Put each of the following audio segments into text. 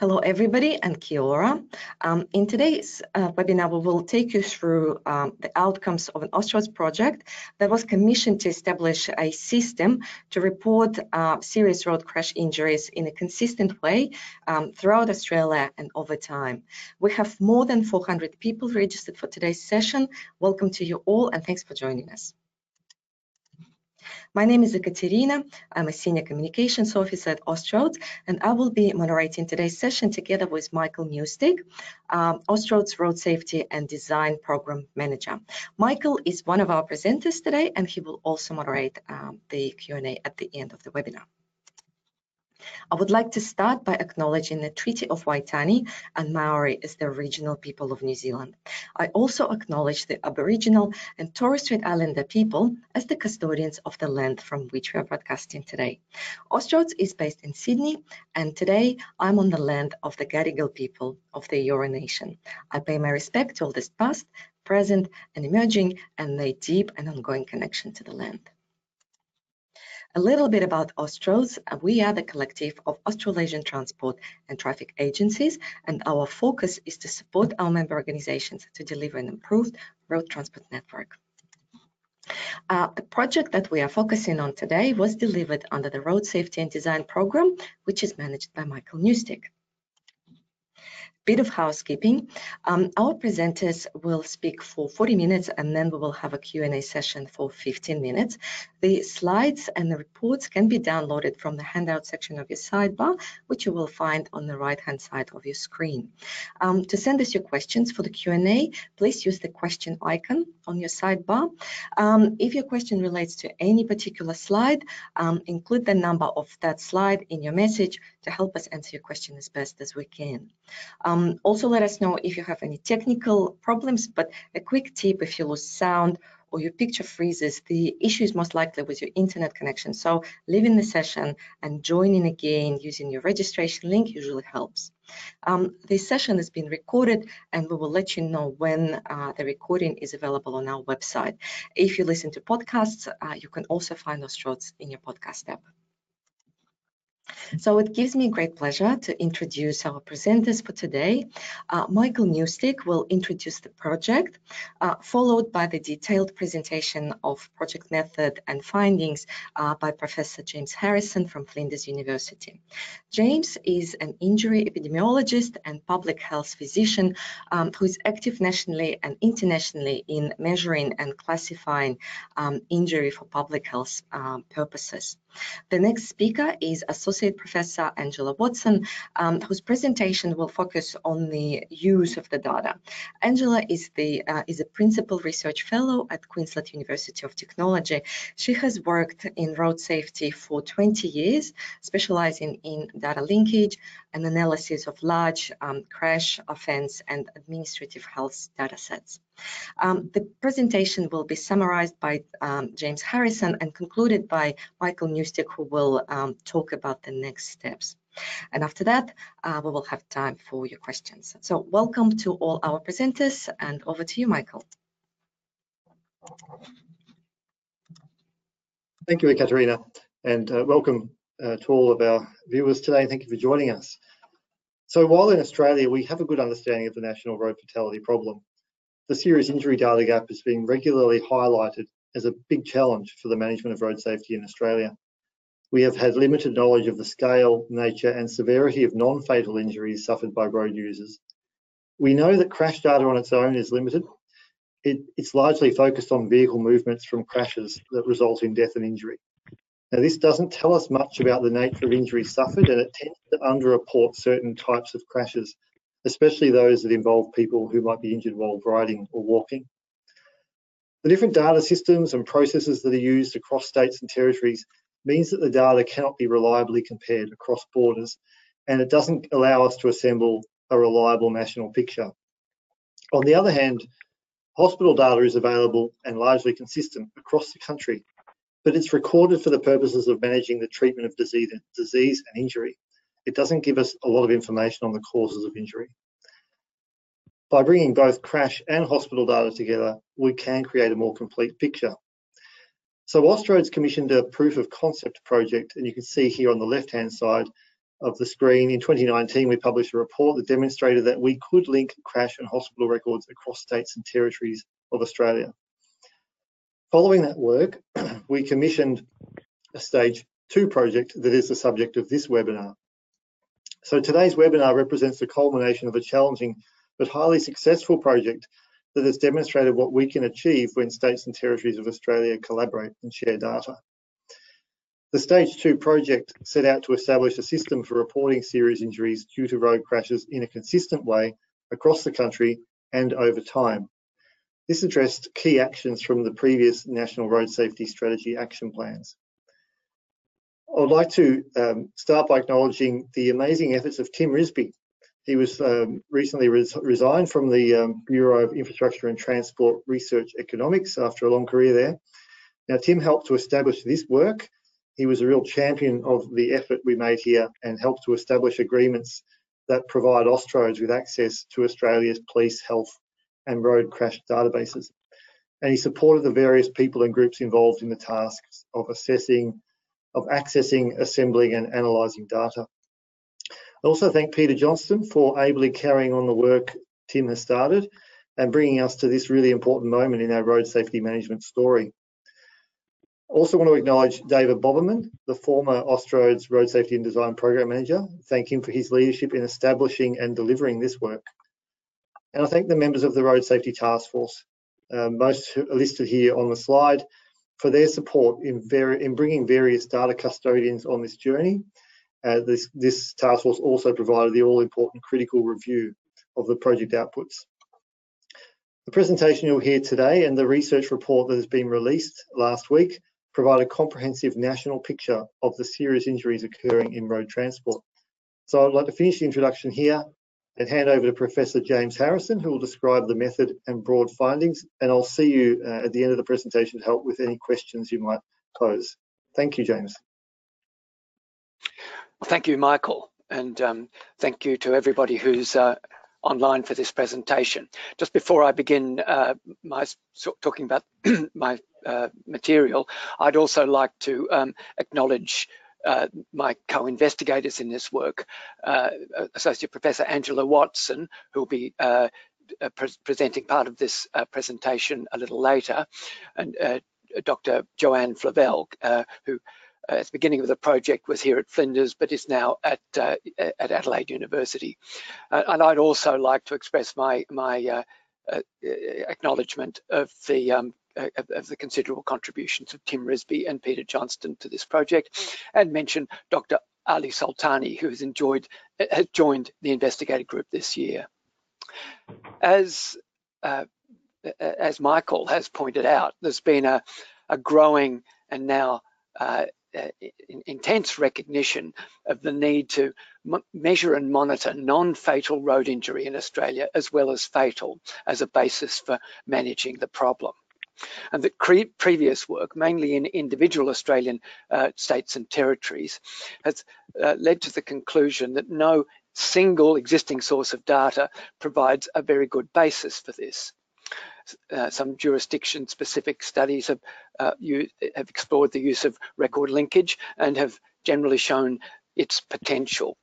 Hello, everybody, and kia ora. Um, in today's uh, webinar, we will take you through um, the outcomes of an Austroads project that was commissioned to establish a system to report uh, serious road crash injuries in a consistent way um, throughout Australia and over time. We have more than 400 people registered for today's session. Welcome to you all, and thanks for joining us. My name is Ekaterina. I'm a Senior Communications Officer at Austroads, and I will be moderating today's session together with Michael Nieuwesteeg, um, Austroads Road Safety and Design Program Manager. Michael is one of our presenters today, and he will also moderate um, the Q&A at the end of the webinar. I would like to start by acknowledging the Treaty of Waitangi and Maori as the original people of New Zealand. I also acknowledge the Aboriginal and Torres Strait Islander people as the custodians of the land from which we are broadcasting today. Austroads is based in Sydney, and today I'm on the land of the Gadigal people of the Eora Nation. I pay my respect to all this past, present, and emerging, and their deep and ongoing connection to the land. A little bit about Austroads. We are the collective of Australasian transport and traffic agencies, and our focus is to support our member organizations to deliver an improved road transport network. Uh, the project that we are focusing on today was delivered under the Road Safety and Design Program, which is managed by Michael Nieuwesteeg bit of housekeeping. Um, our presenters will speak for 40 minutes and then we will have a Q&A session for 15 minutes. The slides and the reports can be downloaded from the handout section of your sidebar, which you will find on the right-hand side of your screen. Um, to send us your questions for the Q&A, please use the question icon on your sidebar. Um, if your question relates to any particular slide, um, include the number of that slide in your message to help us answer your question as best as we can. Um, also, let us know if you have any technical problems, but a quick tip if you lose sound or your picture freezes, the issue is most likely with your internet connection. So leaving the session and joining again using your registration link usually helps. Um, this session has been recorded and we will let you know when uh, the recording is available on our website. If you listen to podcasts, uh, you can also find those shorts in your podcast app. So it gives me great pleasure to introduce our presenters for today. Uh, Michael Nieuwesteeg will introduce the project, uh, followed by the detailed presentation of project method and findings uh, by Professor James Harrison from Flinders University. James is an injury epidemiologist and public health physician um, who is active nationally and internationally in measuring and classifying um, injury for public health um, purposes. The next speaker is Associate Professor Angela Watson, um, whose presentation will focus on the use of the data. Angela is, the, uh, is a Principal Research Fellow at Queensland University of Technology. She has worked in road safety for 20 years, specializing in data linkage and analysis of large um, crash, offense, and administrative health data sets. Um, the presentation will be summarized by um, James Harrison and concluded by Michael Nieuwesteeg, who will um, talk about the next steps. And after that, uh, we will have time for your questions. So welcome to all our presenters and over to you, Michael. Thank you, Ekaterina, and uh, welcome uh, to all of our viewers today. Thank you for joining us. So while in Australia, we have a good understanding of the national road fatality problem, the serious injury data gap is being regularly highlighted as a big challenge for the management of road safety in Australia. We have had limited knowledge of the scale, nature and severity of non-fatal injuries suffered by road users. We know that crash data on its own is limited. It, it's largely focused on vehicle movements from crashes that result in death and injury. Now, this doesn't tell us much about the nature of injuries suffered and it tends to underreport certain types of crashes especially those that involve people who might be injured while riding or walking. The different data systems and processes that are used across states and territories means that the data cannot be reliably compared across borders and it doesn't allow us to assemble a reliable national picture. On the other hand, hospital data is available and largely consistent across the country, but it's recorded for the purposes of managing the treatment of disease, and injury it doesn't give us a lot of information on the causes of injury. By bringing both crash and hospital data together, we can create a more complete picture. So Austroads commissioned a proof of concept project, and you can see here on the left-hand side of the screen, in 2019 we published a report that demonstrated that we could link crash and hospital records across states and territories of Australia. Following that work, we commissioned a stage two project that is the subject of this webinar. So today's webinar represents the culmination of a challenging but highly successful project that has demonstrated what we can achieve when states and territories of Australia collaborate and share data. The Stage 2 project set out to establish a system for reporting serious injuries due to road crashes in a consistent way across the country and over time. This addressed key actions from the previous National Road Safety Strategy action plans. I would like to um, start by acknowledging the amazing efforts of Tim Risbey. He was um, recently res resigned from the um, Bureau of Infrastructure and Transport Research Economics after a long career there. Now, Tim helped to establish this work he was a real champion of the effort we made here and helped to establish agreements that provide Austroads with access to Australia's police, health and road crash databases. And he supported the various people and groups involved in the tasks of assessing, of accessing, assembling and analysing data. I also thank Peter Johnston for ably carrying on the work Tim has started and bringing us to this really important moment in our road safety management story. I also want to acknowledge David Bobbermen, the former Austroads Road Safety and Design Program Manager. Thank him for his leadership in establishing and delivering this work. And I thank the members of the Road Safety Task Force, uh, most listed here on the slide, for their support in, in bringing various data custodians on this journey. Uh, this, this task force also provided the all-important critical review of the project outputs. The presentation you'll hear today and the research report that has been released last week provide a comprehensive national picture of the serious injuries occurring in road transport. So I'd like to finish the introduction here and hand over to Professor James Harrison, who will describe the method and broad findings. And I'll see you uh, at the end of the presentation to help with any questions you might pose. Thank you, James. Thank you, Michael. And um, thank you to everybody who's uh, online for this presentation. Just before I begin uh, my talking about my uh, material, I'd also like to um, acknowledge uh, my co-investigators in this work, uh, Associate Professor Angela Watson, who will be uh, uh, pre presenting part of this presentation a little later, and Dr. Joanne Flavell, who uh, at the beginning of the project was here at Flinders, but is now at uh, at Adelaide University. Uh, and I'd also like to express my my acknowledgement of the um, of, of, the considerable contributions of Tim Risbey and Peter Johnston to this project, and mention Dr. Ali Soltani, who has enjoyed has joined the investigator group this year. As uh, as Michael has pointed out, there's been a, a growing and now uh, uh, intense recognition of the need to measure and monitor non-fatal road injury in Australia as well as fatal as a basis for managing the problem. And that previous work, mainly in individual Australian uh, states and territories, has uh, led to the conclusion that no single existing source of data provides a very good basis for this. Uh, some jurisdiction-specific studies have, uh, have explored the use of record linkage and have generally shown its potential.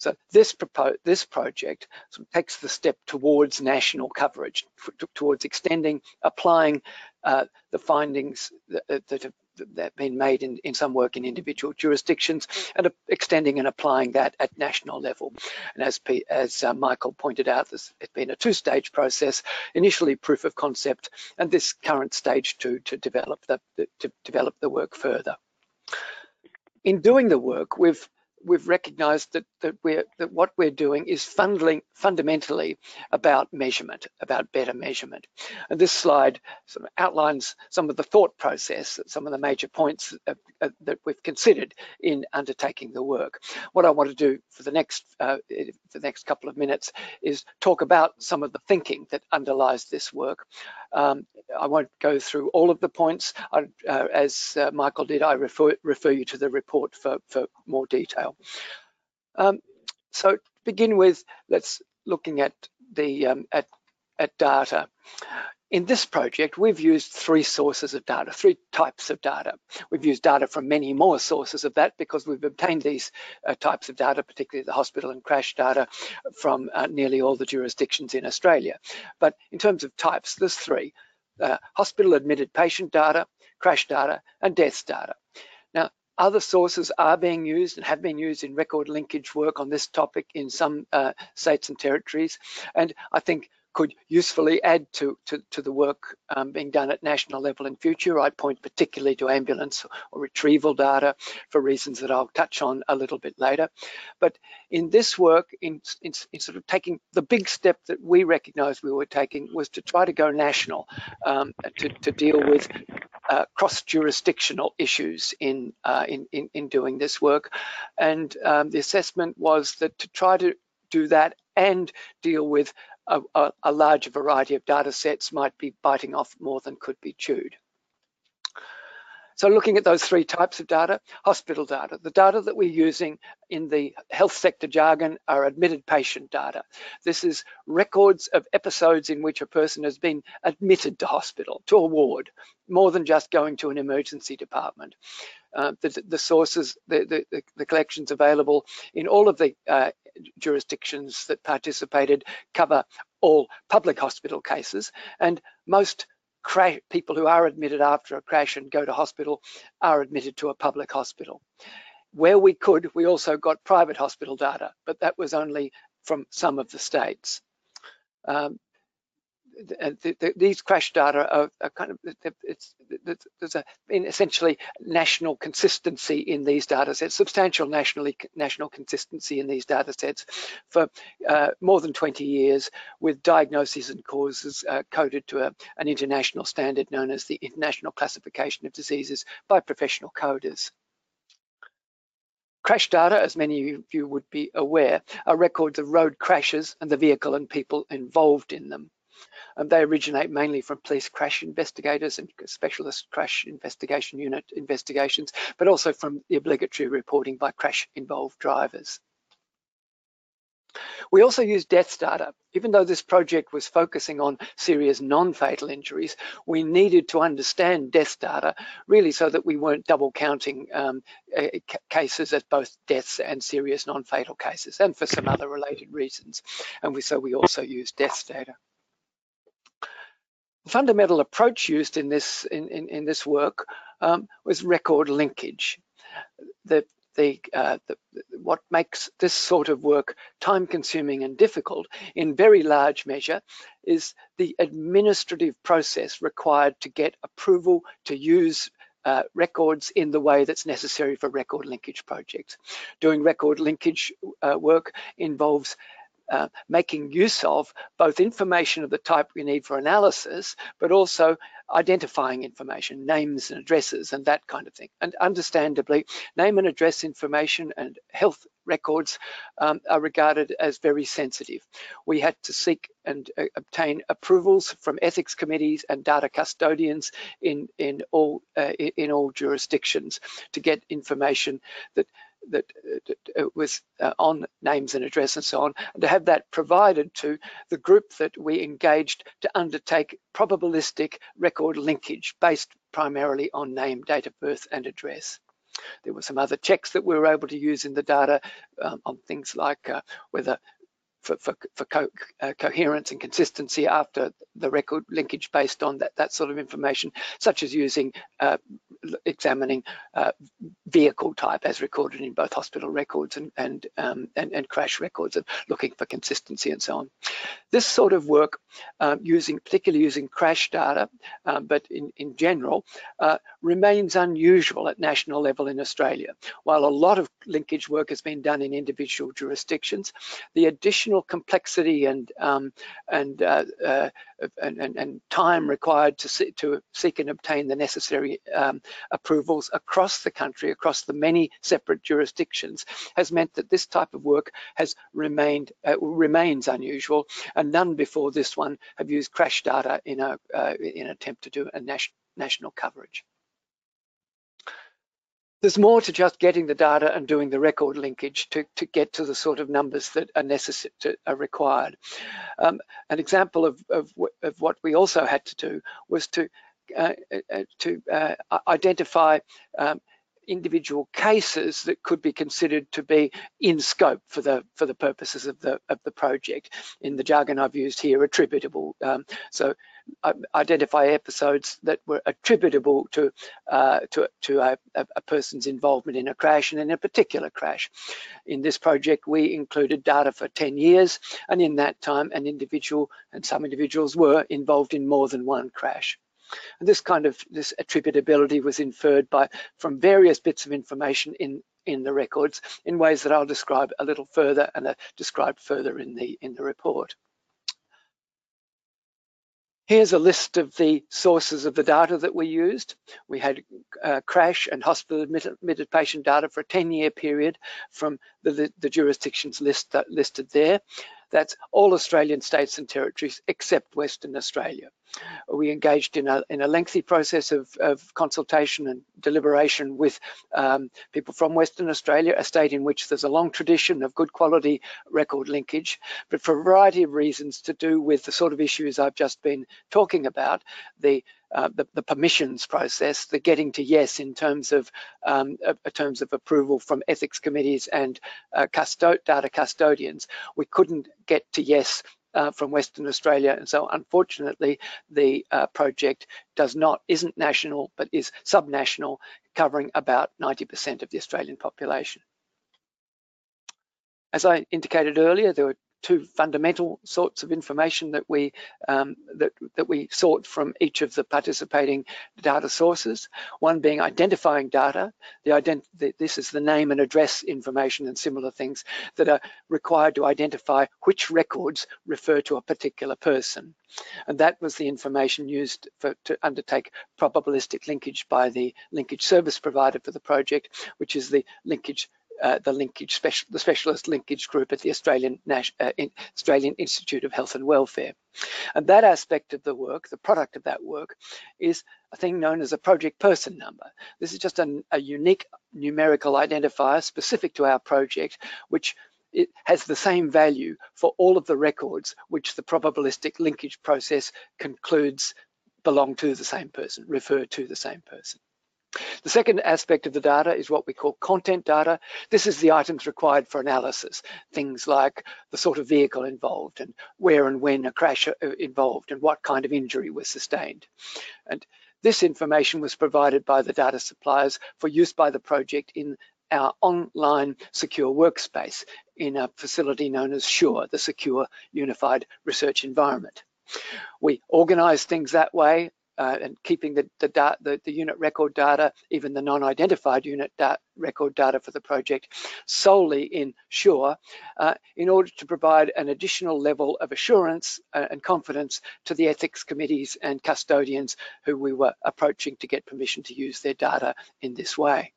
So this, this project takes the step towards national coverage, towards extending, applying uh, the findings that, that have that been made in, in some work in individual jurisdictions and uh, extending and applying that at national level. And as, P, as uh, Michael pointed out, this, it's been a two-stage process, initially proof of concept and this current stage two to develop the, to develop the work further. In doing the work, we've we've recognized that that we're that what we're doing is fundling, fundamentally about measurement, about better measurement. And this slide sort of outlines some of the thought process, some of the major points uh, uh, that we've considered in undertaking the work. What I want to do for the next uh, the next couple of minutes is talk about some of the thinking that underlies this work. Um, I won't go through all of the points. I, uh, as uh, Michael did, I refer refer you to the report for for more detail. Um, so to begin with, let's looking at the um, at, at data. in this project, we've used three sources of data, three types of data. We've used data from many more sources of that because we've obtained these uh, types of data, particularly the hospital and crash data from uh, nearly all the jurisdictions in Australia. But in terms of types, there's three, uh, hospital admitted patient data, crash data, and deaths data. Other sources are being used and have been used in record linkage work on this topic in some uh, states and territories. And I think could usefully add to, to, to the work um, being done at national level in future. I point particularly to ambulance or retrieval data for reasons that I'll touch on a little bit later. But in this work, in, in, in sort of taking the big step that we recognized we were taking was to try to go national um, to, to deal with uh, cross-jurisdictional issues in, uh, in, in, in, doing this work. And um, the assessment was that to try to do that and deal with a, a, a larger variety of data sets might be biting off more than could be chewed. So looking at those three types of data, hospital data, the data that we're using in the health sector jargon are admitted patient data. This is records of episodes in which a person has been admitted to hospital, to a ward, more than just going to an emergency department. Uh, the, the, sources, the, the, the, collections available in all of the uh, jurisdictions that participated cover all public hospital cases and most people who are admitted after a crash and go to hospital are admitted to a public hospital. Where we could, we also got private hospital data, but that was only from some of the states. Um, the, the, these crash data are, are kind of it's, there's a essentially national consistency in these data sets, substantial nationally national consistency in these data sets for uh, more than 20 years, with diagnoses and causes uh, coded to a, an international standard known as the International Classification of Diseases by professional coders. Crash data, as many of you would be aware, are records of road crashes and the vehicle and people involved in them. Um, they originate mainly from police crash investigators and specialist crash investigation unit investigations, but also from the obligatory reporting by crash involved drivers. We also use deaths data. Even though this project was focusing on serious non-fatal injuries, we needed to understand deaths data really so that we weren't double counting um, cases as both deaths and serious non-fatal cases and for some other related reasons. And we, so we also use deaths data. The fundamental approach used in this in, in, in this work um, was record linkage. The, the, uh, the, what makes this sort of work time consuming and difficult in very large measure is the administrative process required to get approval to use uh, records in the way that's necessary for record linkage projects. Doing record linkage uh, work involves uh, making use of both information of the type we need for analysis, but also identifying information, names and addresses and that kind of thing. And understandably, name and address information and health records um, are regarded as very sensitive. We had to seek and uh, obtain approvals from ethics committees and data custodians in, in, all, uh, in all jurisdictions to get information that that uh, was uh, on names and address and so on, and to have that provided to the group that we engaged to undertake probabilistic record linkage based primarily on name, date of birth and address. There were some other checks that we were able to use in the data um, on things like uh, whether for, for, for co uh, coherence and consistency after the record linkage based on that, that sort of information, such as using uh, examining uh, vehicle type as recorded in both hospital records and and, um, and, and crash records and looking for consistency and so on. This sort of work um, using particularly using crash data, um, but in, in general, uh, remains unusual at national level in Australia. While a lot of linkage work has been done in individual jurisdictions, the additional complexity and um, and, uh, uh, and, and, and time required to see, to seek and obtain the necessary um, approvals across the country, across the many separate jurisdictions, has meant that this type of work has remained uh, remains unusual, and none before this one have used crash data in a uh, in an attempt to do a national national coverage. there's more to just getting the data and doing the record linkage to, to get to the sort of numbers that are necessary, to, are required. Um, an example of, of, of, what we also had to do was to, to uh, identify um, individual cases that could be considered to be in scope for the for the purposes of the of the project. In the jargon I've used here, attributable. Um, so identify episodes that were attributable to uh, to, to a, a, person's involvement in a crash and in a particular crash. In this project, we included data for 10 years, and in that time, an individual and some individuals were involved in more than one crash. And this kind of this attributability was inferred by from various bits of information in in the records in ways that I'll describe a little further and are described further in the in the report. Here's a list of the sources of the data that we used. We had uh, crash and hospital admitted, patient data for a 10-year period from the, the, the jurisdictions list, that listed there. That's all Australian states and territories except Western Australia. We engaged in a, in a lengthy process of, of consultation and deliberation with um, people from Western Australia, a state in which there's a long tradition of good quality record linkage, but for a variety of reasons to do with the sort of issues I've just been talking about, the uh, the, the, permissions process, the getting to yes in terms of um, uh, terms of approval from ethics committees and uh, data custodians. We couldn't get to yes uh, from Western Australia, and so unfortunately, the uh, project does not isn't national but is subnational, covering about 90% of the Australian population. As I indicated earlier, there were two fundamental sorts of information that we um, that that we sought from each of the participating data sources. One being identifying data. The, ident this is the name and address information and similar things that are required to identify which records refer to a particular person. And that was the information used for, to undertake probabilistic linkage by the linkage service provider for the project, which is the linkage uh, the linkage special, the specialist linkage group at the Australian, uh, Australian Institute of Health and Welfare. And that aspect of the work, the product of that work, is a thing known as a project person number. This is just a, a unique numerical identifier specific to our project, which it has the same value for all of the records which the probabilistic linkage process concludes belong to the same person, refer to the same person. The second aspect of the data is what we call content data. This is the items required for analysis, things like the sort of vehicle involved and where and when a crash uh, involved and what kind of injury was sustained. And this information was provided by the data suppliers for use by the project in our online secure workspace in a facility known as SURE, the Secure Unified Research Environment. We organize things that way uh, and keeping the, the, the, the, unit record data, even the non-identified unit da record data for the project, solely in SURE uh, in order to provide an additional level of assurance uh, and confidence to the ethics committees and custodians who we were approaching to get permission to use their data in this way.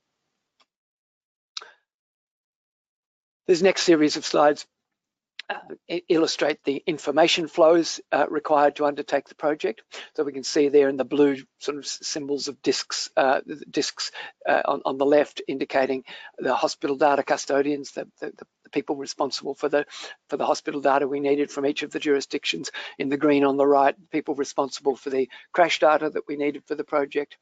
This next series of slides illustrate the information flows uh, required to undertake the project. So we can see there in the blue sort of symbols of discs, uh, discs uh, on, on, the left indicating the hospital data custodians, the, the, the, people responsible for the for the hospital data we needed from each of the jurisdictions. In the green on the right, people responsible for the crash data that we needed for the project.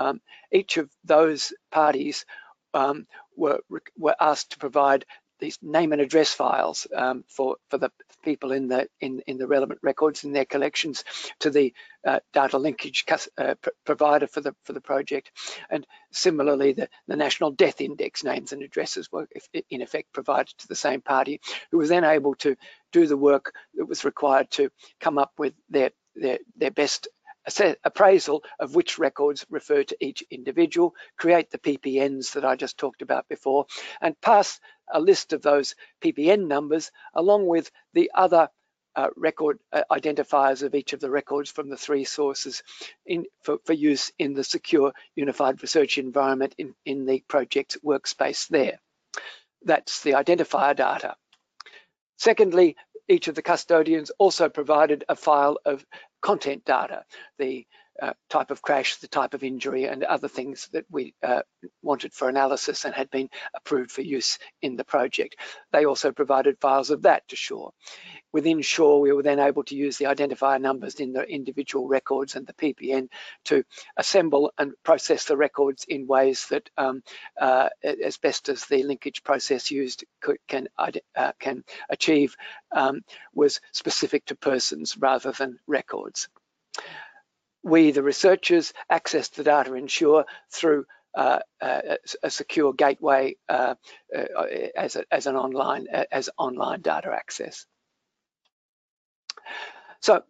Um, each of those parties um, were, were asked to provide these name and address files um, for for the people in the in in the relevant records in their collections to the uh, data linkage uh, pr provider for the for the project, and similarly the the national death index names and addresses were in effect provided to the same party, who was then able to do the work that was required to come up with their their their best appraisal of which records refer to each individual, create the PPNs that I just talked about before, and pass a list of those PPN numbers along with the other uh, record uh, identifiers of each of the records from the three sources in, for, for, use in the secure unified research environment in, in the project workspace there. That's the identifier data. Secondly, each of the custodians also provided a file of content data, the uh, type of crash, the type of injury, and other things that we uh, wanted for analysis and had been approved for use in the project. They also provided files of that to SURE. Within SURE, we were then able to use the identifier numbers in the individual records and the PPN to assemble and process the records in ways that, um, uh, as best as the linkage process used could, can, uh, can achieve, um, was specific to persons rather than records. We, the researchers, access the data in SURE through uh, a, a, secure gateway uh, uh, as, a, as an online as online data access. So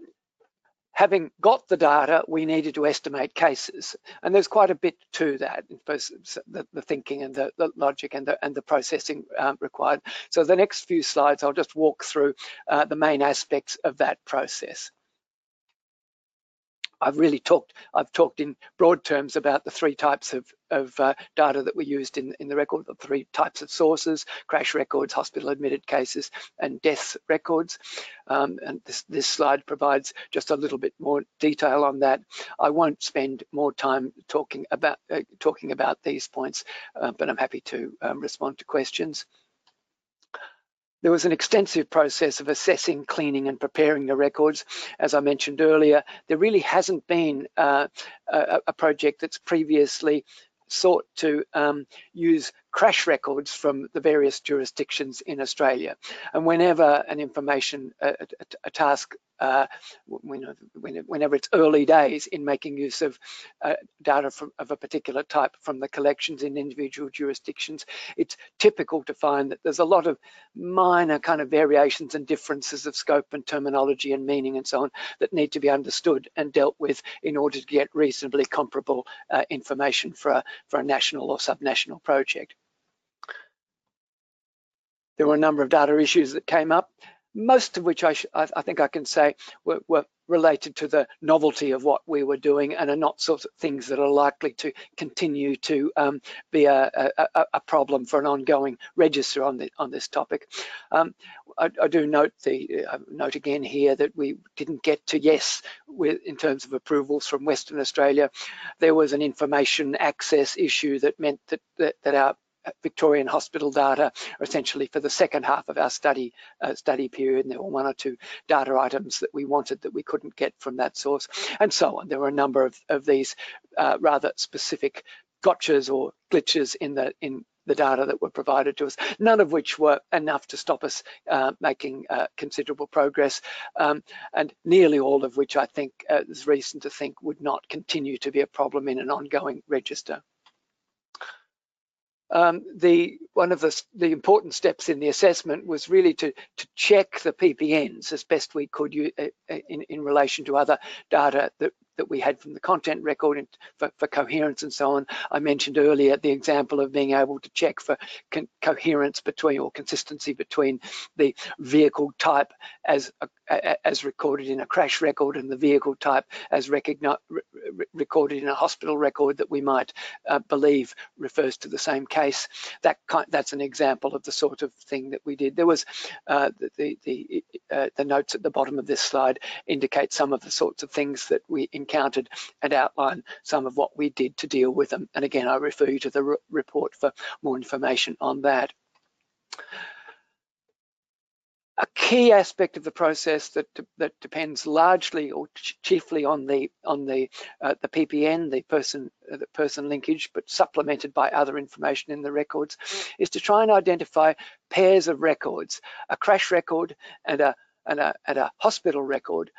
having got the data, we needed to estimate cases. And there's quite a bit to that, the, the thinking and the, the, logic and the, and the processing um, required. So the next few slides, I'll just walk through uh, the main aspects of that process. I've really talked, I've talked in broad terms about the three types of, of uh, data that were used in, in the record, the three types of sources, crash records, hospital admitted cases, and death records. Um, and this, this slide provides just a little bit more detail on that. I won't spend more time talking about, uh, talking about these points, uh, but I'm happy to um, respond to questions. There was an extensive process of assessing, cleaning and preparing the records. As I mentioned earlier, there really hasn't been uh, a, a, project that's previously sought to um, use crash records from the various jurisdictions in Australia. And whenever an information, a, a, a task uh, when, whenever it's early days in making use of uh, data from, of a particular type from the collections in individual jurisdictions, it's typical to find that there's a lot of minor kind of variations and differences of scope and terminology and meaning and so on that need to be understood and dealt with in order to get reasonably comparable uh, information for a, for a national or subnational project. There were a number of data issues that came up most of which I, I, I think I can say were, were, related to the novelty of what we were doing and are not sort of things that are likely to continue to um, be a, a, a, problem for an ongoing register on, the, on this topic. Um, I, I, do note the uh, note again here that we didn't get to yes with, in terms of approvals from Western Australia. There was an information access issue that meant that, that, that our Victorian hospital data essentially for the second half of our study uh, study period. And there were one or two data items that we wanted that we couldn't get from that source, and so on. There were a number of, of these uh, rather specific gotchas or glitches in the in the data that were provided to us, none of which were enough to stop us uh, making uh, considerable progress, um, and nearly all of which I think uh, there's reason to think would not continue to be a problem in an ongoing register. Um, the one of the, the important steps in the assessment was really to, to check the PPNs as best we could uh, uh, in, in relation to other data that that we had from the content record for, for, coherence and so on. I mentioned earlier the example of being able to check for coherence between or consistency between the vehicle type as a, as recorded in a crash record and the vehicle type as re recorded in a hospital record that we might uh, believe refers to the same case. That kind, that's an example of the sort of thing that we did. There was uh, the the, uh, the notes at the bottom of this slide indicate some of the sorts of things that we encountered and outline some of what we did to deal with them. And again, I refer you to the re report for more information on that. A key aspect of the process that that depends largely or chiefly on the on the uh, the PPN, the person uh, the person linkage, but supplemented by other information in the records, is to try and identify pairs of records, a crash record and a and a, and a hospital record,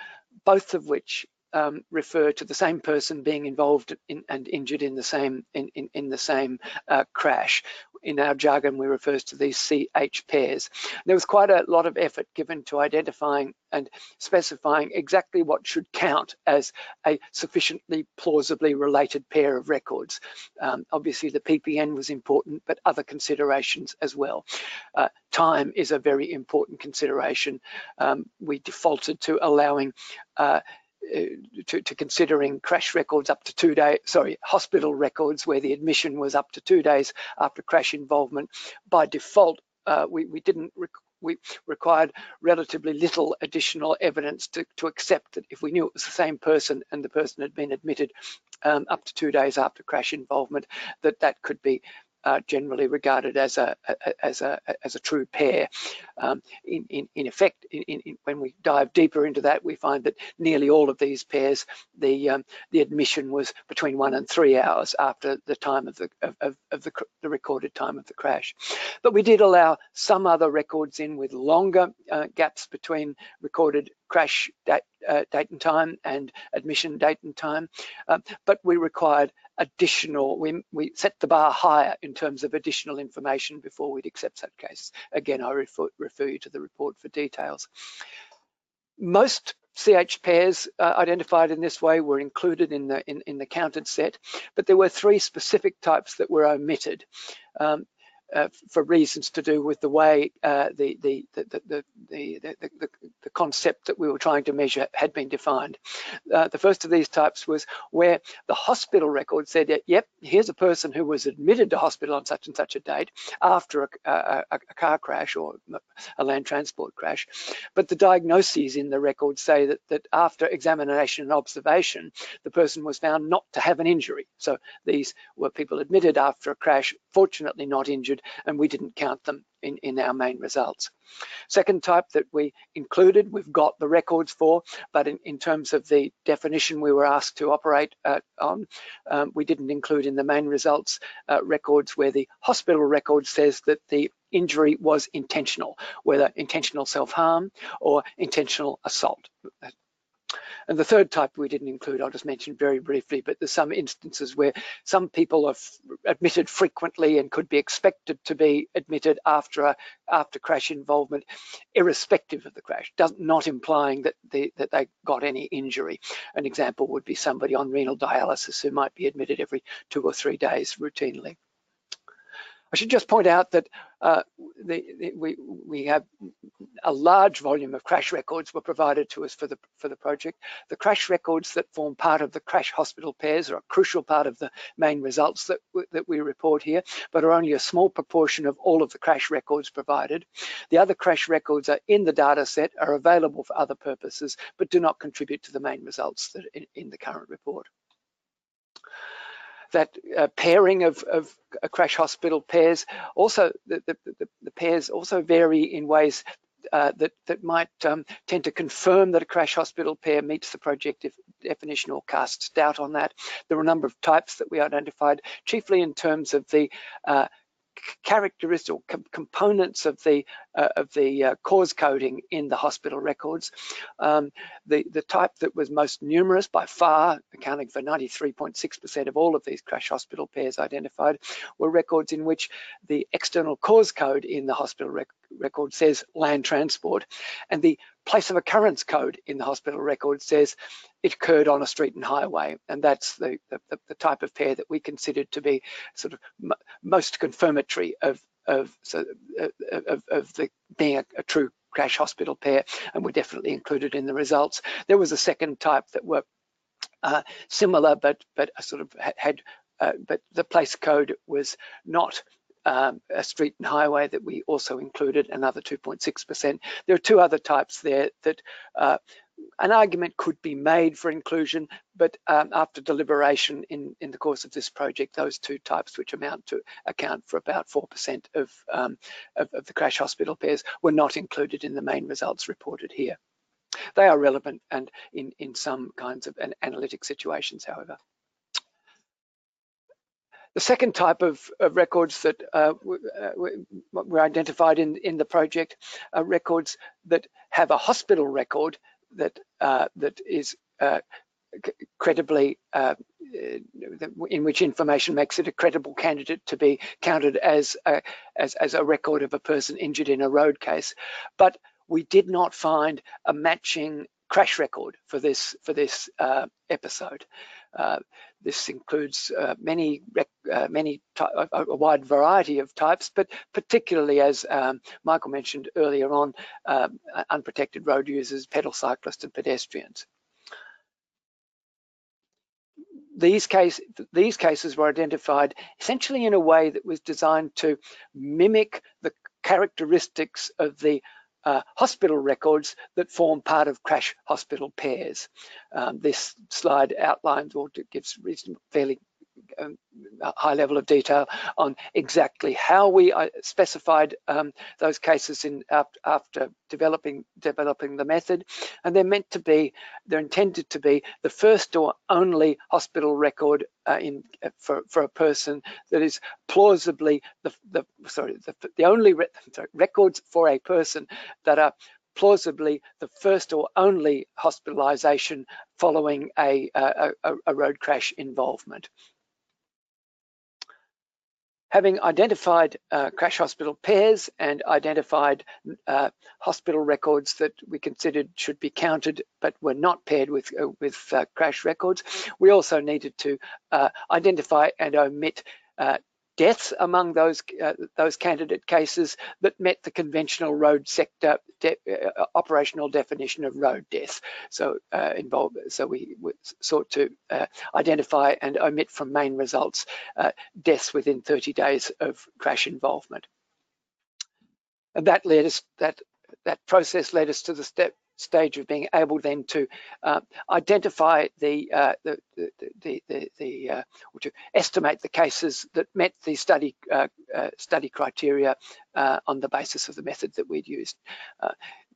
both of which um, refer to the same person being involved in, and injured in the same in, in, in the same uh, crash. In our jargon, we refer to these CH pairs. There was quite a lot of effort given to identifying and specifying exactly what should count as a sufficiently plausibly related pair of records. Um, obviously, the PPN was important, but other considerations as well. Uh, time is a very important consideration. Um, we defaulted to allowing uh, to, to, considering crash records up to two days, sorry, hospital records where the admission was up to two days after crash involvement. By default, uh, we, we didn't we required relatively little additional evidence to, to accept that if we knew it was the same person and the person had been admitted um, up to two days after crash involvement, that that could be uh, generally regarded as a, as a as a true pair. Um, in, in, in effect, in, in, when we dive deeper into that, we find that nearly all of these pairs, the um, the admission was between one and three hours after the time of the of, of the, the, recorded time of the crash. But we did allow some other records in with longer uh, gaps between recorded crash date, uh, date and time and admission date and time, uh, but we required additional, we, we set the bar higher in terms of additional information before we'd accept such cases. Again, I refer, refer you to the report for details. Most CH pairs uh, identified in this way were included in the in, in, the counted set, but there were three specific types that were omitted. Um, uh, for reasons to do with the way uh, the, the, the, the, concept that we were trying to measure had been defined. Uh, the first of these types was where the hospital record said, yep, here's a person who was admitted to hospital on such and such a date after a, a, a car crash or a land transport crash, but the diagnoses in the record say that, that after examination and observation, the person was found not to have an injury. So these were people admitted after a crash, fortunately not injured, and we didn't count them in, in our main results. Second type that we included, we've got the records for, but in, in terms of the definition we were asked to operate uh, on, um, we didn't include in the main results uh, records where the hospital record says that the injury was intentional, whether intentional self-harm or intentional assault. And the third type we didn't include, I'll just mention very briefly, but there's some instances where some people are admitted frequently and could be expected to be admitted after a, after crash involvement, irrespective of the crash, does, not implying that, that they got any injury. An example would be somebody on renal dialysis who might be admitted every two or three days routinely. I should just point out that uh, the, the, we, we have a large volume of crash records were provided to us for the, for the project. The crash records that form part of the crash hospital pairs are a crucial part of the main results that, that we report here, but are only a small proportion of all of the crash records provided. The other crash records are in the data set, are available for other purposes, but do not contribute to the main results that in, in the current report that uh, pairing of, of crash hospital pairs also the, the, the, pairs also vary in ways uh, that that might um, tend to confirm that a crash hospital pair meets the project definition or casts doubt on that. There are a number of types that we identified, chiefly in terms of the uh, characteristics or com components of the uh, of the uh, cause coding in the hospital records. Um, the the type that was most numerous by far, accounting for 93.6% of all of these crash hospital pairs identified, were records in which the external cause code in the hospital rec record says land transport, and the place of occurrence code in the hospital record says it occurred on a street and highway. And that's the, the, the type of pair that we considered to be sort of most confirmatory of, of, so, of, of the, being a, a true crash hospital pair and were definitely included in the results. There was a second type that were uh, similar, but but sort of had, uh, but the place code was not um, a street and highway that we also included, another 2.6%. There are two other types there that uh, an argument could be made for inclusion, but um, after deliberation in, in the course of this project, those two types, which amount to account for about 4% of, um, of, of the crash hospital pairs, were not included in the main results reported here. They are relevant and in, in some kinds of analytic situations, however. The second type of, of records that uh, uh were identified in, in the project are records that have a hospital record that uh, that is uh, credibly uh, in which information makes it a credible candidate to be counted as a, as, as a record of a person injured in a road case. But we did not find a matching crash record for this for this uh, episode. This includes uh, many, uh, many a, a, wide variety of types, but particularly as um, Michael mentioned earlier on, um, unprotected road users, pedal cyclists and pedestrians. These, case, these cases were identified essentially in a way that was designed to mimic the characteristics of the uh, hospital records that form part of crash hospital pairs. Um, this slide outlines or gives fairly um, high level of detail on exactly how we uh, specified um, those cases in after developing developing the method, and they're meant to be they're intended to be the first or only hospital record uh, in uh, for for a person that is plausibly the the sorry the, the only re sorry, records for a person that are plausibly the first or only hospitalisation following a, a, a, road crash involvement. Having identified uh, crash hospital pairs and identified uh, hospital records that we considered should be counted but were not paired with, uh, with uh, crash records, we also needed to uh, identify and omit uh, deaths among those uh, those candidate cases that met the conventional road sector de uh, operational definition of road death. So uh, involved, so we, we sought to uh, identify and omit from main results uh, deaths within 30 days of crash involvement. And that led us that that process led us to the step stage of being able then to uh, identify the, uh, the, the, the, the uh, or to estimate the cases that met the study uh, uh, study criteria uh, on the basis of the method that we'd used.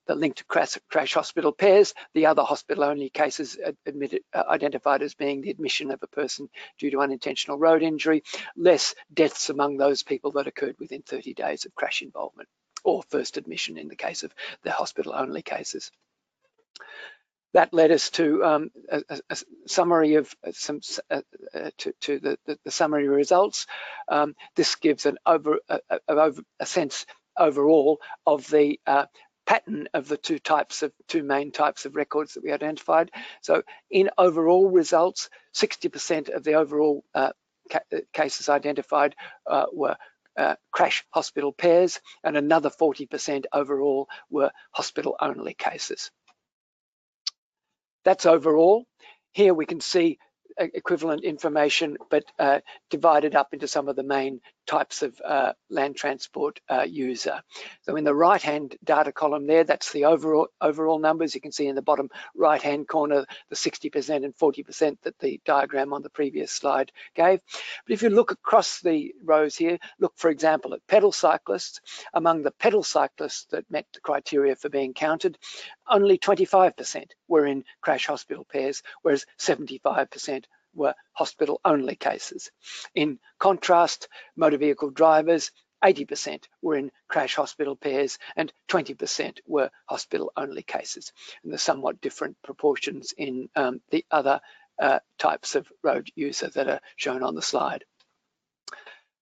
the link to crash, crash, hospital pairs, the other hospital-only cases admitted, identified as being the admission of a person due to unintentional road injury, less deaths among those people that occurred within 30 days of crash involvement or first admission in the case of the hospital-only cases. That led us to um, a, a, summary of uh, some uh, uh, to, to the, the, the, summary results. Um, this gives an over a, a, sense overall of the uh, pattern of the two types of two main types of records that we identified. So in overall results, 60% of the overall uh, ca cases identified were uh, crash hospital pairs and another 40% overall were hospital only cases. That's overall. Here we can see equivalent information, but uh, divided up into some of the main types of uh, land transport uh, user. So in the right-hand data column there, that's the overall overall numbers. You can see in the bottom right-hand corner, the 60% and 40% that the diagram on the previous slide gave. But if you look across the rows here, look, for example, at pedal cyclists. Among the pedal cyclists that met the criteria for being counted, only 25% were in crash hospital pairs, whereas 75% were hospital only cases. In contrast, motor vehicle drivers, 80% were in crash hospital pairs and 20% were hospital only cases. And there's somewhat different proportions in um, the other uh, types of road user that are shown on the slide.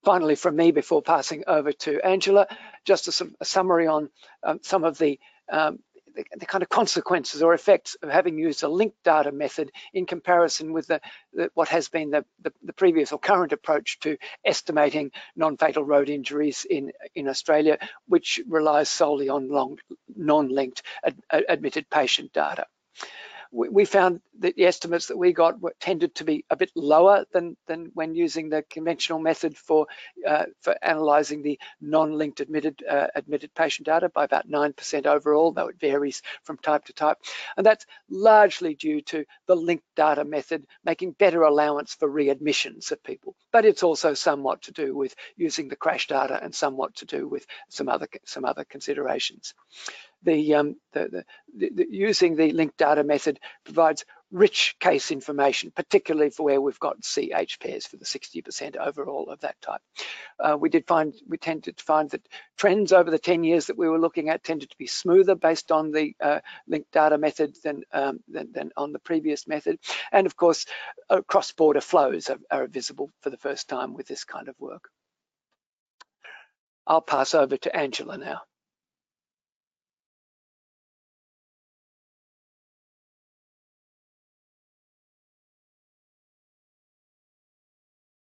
Finally, from me, before passing over to Angela, just a, a summary on um, some of the um, the, the, kind of consequences or effects of having used a linked data method in comparison with the, the what has been the, the, previous or current approach to estimating non-fatal road injuries in, in Australia, which relies solely on non-linked ad, admitted patient data we, found that the estimates that we got were, tended to be a bit lower than, than when using the conventional method for, uh, for analysing the non-linked admitted, uh, admitted patient data by about 9% overall, though it varies from type to type. And that's largely due to the linked data method making better allowance for readmissions of people. But it's also somewhat to do with using the crash data and somewhat to do with some other, some other considerations the, um, the, the, the, using the linked data method provides rich case information, particularly for where we've got CH pairs for the 60% overall of that type. Uh, we did find, we tended to find that trends over the 10 years that we were looking at tended to be smoother based on the uh, linked data method than, um, than, than, on the previous method. And of course, uh, cross-border flows are, are visible for the first time with this kind of work. I'll pass over to Angela now.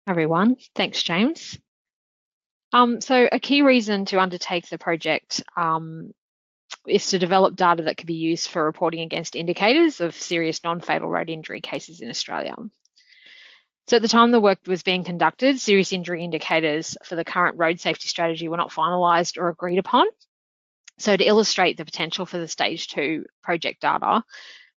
Everyone. Thanks, James. Um, so a key reason to undertake the project um, is to develop data that can be used for reporting against indicators of serious non-fatal road injury cases in Australia. So at the time the work was being conducted, serious injury indicators for the current road safety strategy were not finalised or agreed upon. So to illustrate the potential for the stage two project data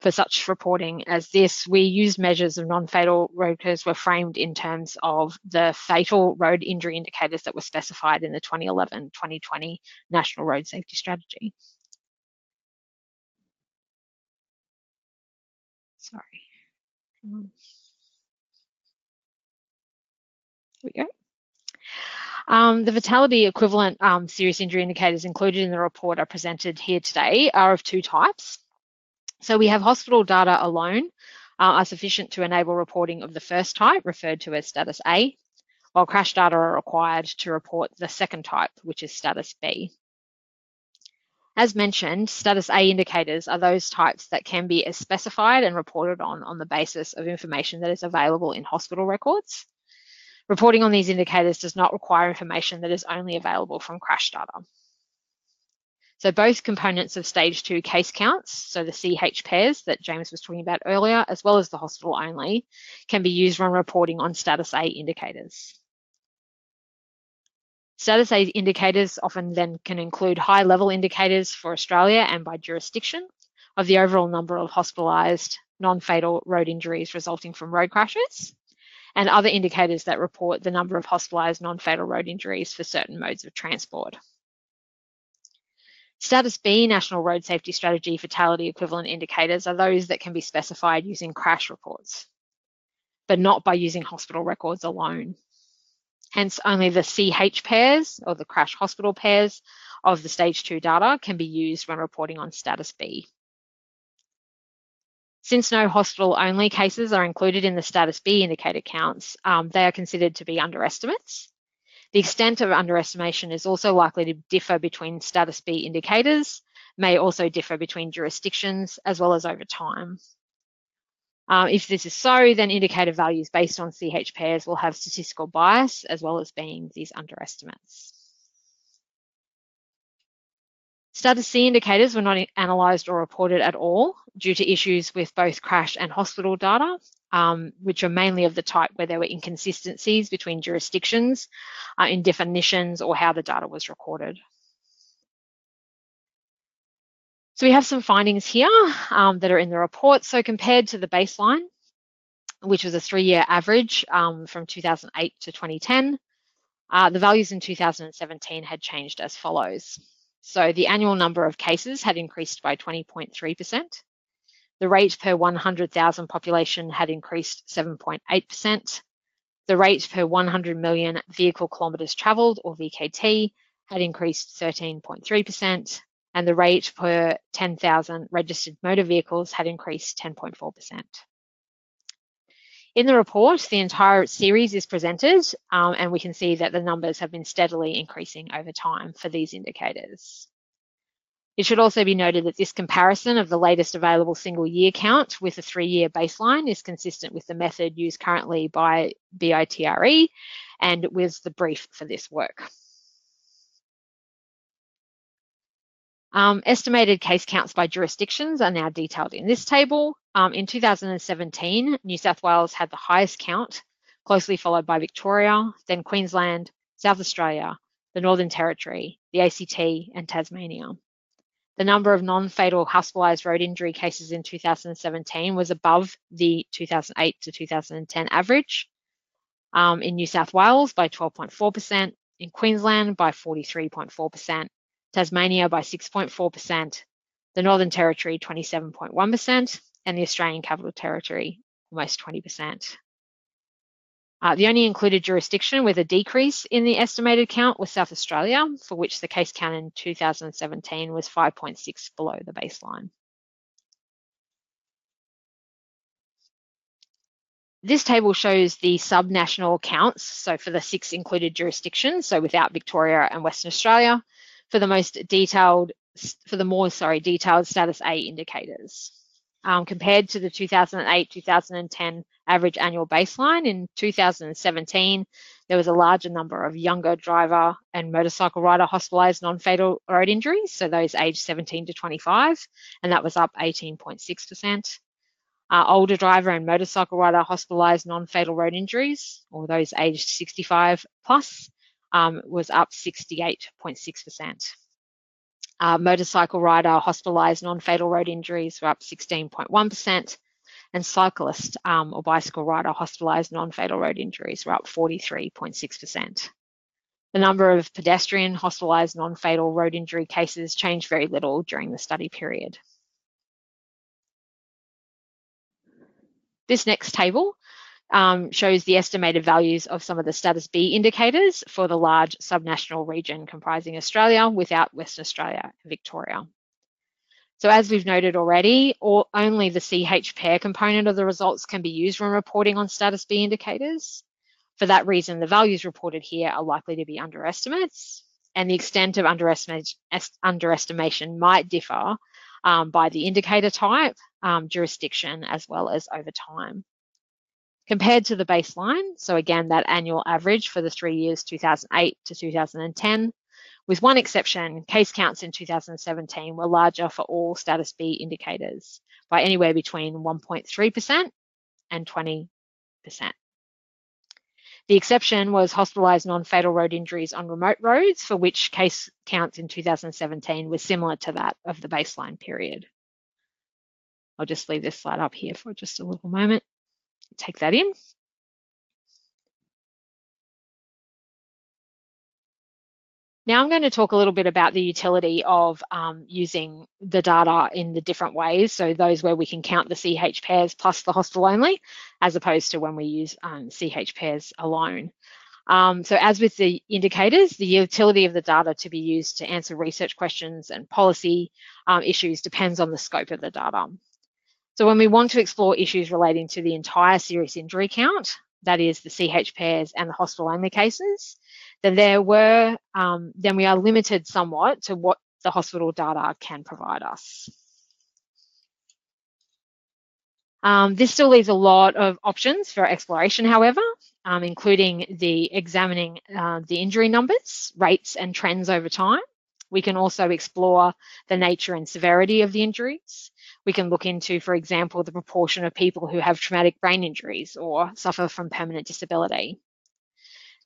for such reporting as this, we used measures of non-fatal road curves were framed in terms of the fatal road injury indicators that were specified in the 2011-2020 National Road Safety Strategy. Sorry. Here we go. Um, the fatality equivalent um, serious injury indicators included in the report are presented here today are of two types. So we have hospital data alone uh, are sufficient to enable reporting of the first type, referred to as status A, while crash data are required to report the second type, which is status B. As mentioned, status A indicators are those types that can be specified and reported on on the basis of information that is available in hospital records. Reporting on these indicators does not require information that is only available from crash data. So both components of stage two case counts, so the CH pairs that James was talking about earlier, as well as the hospital only, can be used when reporting on status A indicators. Status A indicators often then can include high level indicators for Australia and by jurisdiction of the overall number of hospitalised non-fatal road injuries resulting from road crashes and other indicators that report the number of hospitalised non-fatal road injuries for certain modes of transport. Status B National Road Safety Strategy fatality equivalent indicators are those that can be specified using crash reports, but not by using hospital records alone. Hence, only the CH pairs or the crash hospital pairs of the stage two data can be used when reporting on status B. Since no hospital only cases are included in the status B indicator counts, um, they are considered to be underestimates. The extent of underestimation is also likely to differ between status B indicators, may also differ between jurisdictions as well as over time. Um, if this is so, then indicator values based on CH pairs will have statistical bias as well as being these underestimates. Status C indicators were not analysed or reported at all due to issues with both crash and hospital data, um, which are mainly of the type where there were inconsistencies between jurisdictions uh, in definitions or how the data was recorded. So we have some findings here um, that are in the report. So compared to the baseline, which was a three-year average um, from 2008 to 2010, uh, the values in 2017 had changed as follows. So the annual number of cases had increased by 20.3%. The rate per 100,000 population had increased 7.8%. The rate per 100 million vehicle kilometres travelled, or VKT, had increased 13.3% and the rate per 10,000 registered motor vehicles had increased 10.4%. In the report, the entire series is presented um, and we can see that the numbers have been steadily increasing over time for these indicators. It should also be noted that this comparison of the latest available single year count with a three year baseline is consistent with the method used currently by BITRE and with the brief for this work. Um, estimated case counts by jurisdictions are now detailed in this table. Um, in 2017, New South Wales had the highest count, closely followed by Victoria, then Queensland, South Australia, the Northern Territory, the ACT and Tasmania. The number of non-fatal hospitalised road injury cases in 2017 was above the 2008 to 2010 average. Um, in New South Wales by 12.4%, in Queensland by 43.4%, Tasmania by 6.4%, the Northern Territory 27.1%, and the Australian Capital Territory almost 20%. Uh, the only included jurisdiction with a decrease in the estimated count was South Australia, for which the case count in 2017 was 5.6 below the baseline. This table shows the sub-national counts, so for the six included jurisdictions, so without Victoria and Western Australia, for the most detailed, for the more, sorry, detailed status A indicators. Um, compared to the 2008-2010 average annual baseline in 2017, there was a larger number of younger driver and motorcycle rider hospitalised non-fatal road injuries, so those aged 17 to 25, and that was up 18.6%. Uh, older driver and motorcycle rider hospitalised non-fatal road injuries, or those aged 65 plus, um, was up 68.6%. Uh, motorcycle rider hospitalised non-fatal road injuries were up 16.1%, and cyclist um, or bicycle rider hospitalised non-fatal road injuries were up 43.6%. The number of pedestrian hospitalised non-fatal road injury cases changed very little during the study period. This next table um, shows the estimated values of some of the status B indicators for the large subnational region comprising Australia without Western Australia and Victoria. So as we've noted already, or only the CH pair component of the results can be used when reporting on status B indicators. For that reason, the values reported here are likely to be underestimates, and the extent of underestimation might differ um, by the indicator type, um, jurisdiction, as well as over time. Compared to the baseline, so again, that annual average for the three years 2008 to 2010, with one exception, case counts in 2017 were larger for all status B indicators by anywhere between 1.3% and 20%. The exception was hospitalised non-fatal road injuries on remote roads, for which case counts in 2017 were similar to that of the baseline period. I'll just leave this slide up here for just a little moment. Take that in. Now I'm going to talk a little bit about the utility of um, using the data in the different ways. So those where we can count the CH pairs plus the hospital only, as opposed to when we use um, CH pairs alone. Um, so as with the indicators, the utility of the data to be used to answer research questions and policy um, issues depends on the scope of the data. So when we want to explore issues relating to the entire serious injury count, that is the CH pairs and the hospital only cases, then there were, um, then we are limited somewhat to what the hospital data can provide us. Um, this still leaves a lot of options for exploration, however, um, including the examining uh, the injury numbers, rates and trends over time. We can also explore the nature and severity of the injuries. We can look into, for example, the proportion of people who have traumatic brain injuries or suffer from permanent disability.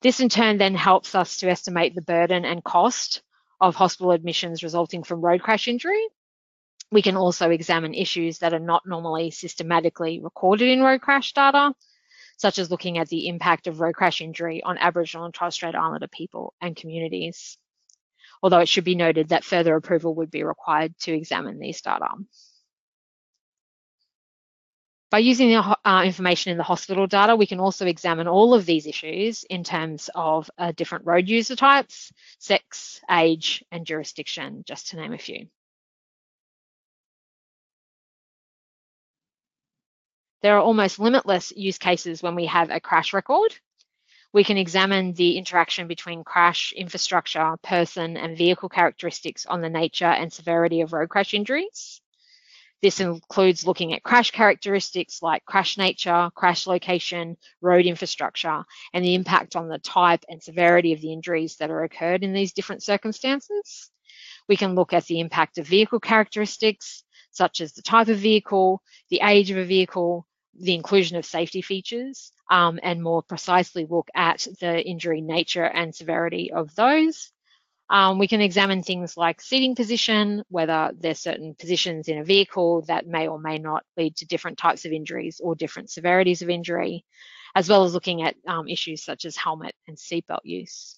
This in turn then helps us to estimate the burden and cost of hospital admissions resulting from road crash injury. We can also examine issues that are not normally systematically recorded in road crash data, such as looking at the impact of road crash injury on Aboriginal and Torres Strait Islander people and communities. Although it should be noted that further approval would be required to examine these data. By using the uh, information in the hospital data, we can also examine all of these issues in terms of uh, different road user types, sex, age, and jurisdiction, just to name a few. There are almost limitless use cases when we have a crash record. We can examine the interaction between crash, infrastructure, person, and vehicle characteristics on the nature and severity of road crash injuries. This includes looking at crash characteristics like crash nature, crash location, road infrastructure, and the impact on the type and severity of the injuries that are occurred in these different circumstances. We can look at the impact of vehicle characteristics, such as the type of vehicle, the age of a vehicle, the inclusion of safety features, um, and more precisely look at the injury nature and severity of those. Um, we can examine things like seating position, whether there's certain positions in a vehicle that may or may not lead to different types of injuries or different severities of injury, as well as looking at um, issues such as helmet and seatbelt use.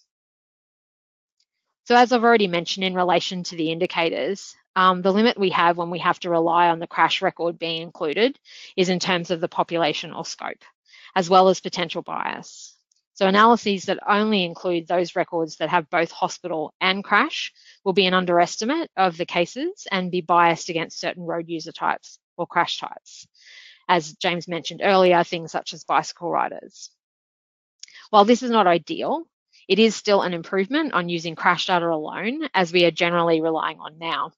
So as I've already mentioned in relation to the indicators, um, the limit we have when we have to rely on the crash record being included is in terms of the population or scope, as well as potential bias. So analyses that only include those records that have both hospital and crash will be an underestimate of the cases and be biased against certain road user types or crash types. As James mentioned earlier, things such as bicycle riders. While this is not ideal, it is still an improvement on using crash data alone, as we are generally relying on now.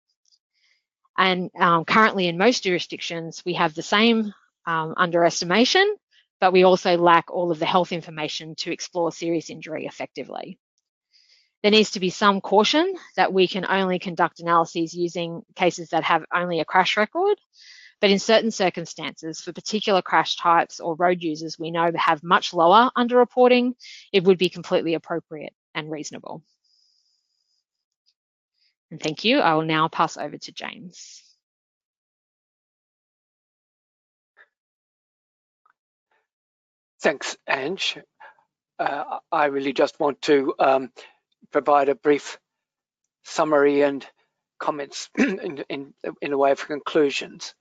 And um, currently in most jurisdictions, we have the same um, underestimation but we also lack all of the health information to explore serious injury effectively. There needs to be some caution that we can only conduct analyses using cases that have only a crash record, But in certain circumstances, for particular crash types or road users we know have much lower underreporting, it would be completely appropriate and reasonable. And thank you. I will now pass over to James. Thanks, Ange. Uh, I really just want to um, provide a brief summary and comments in, in, in a way of conclusions.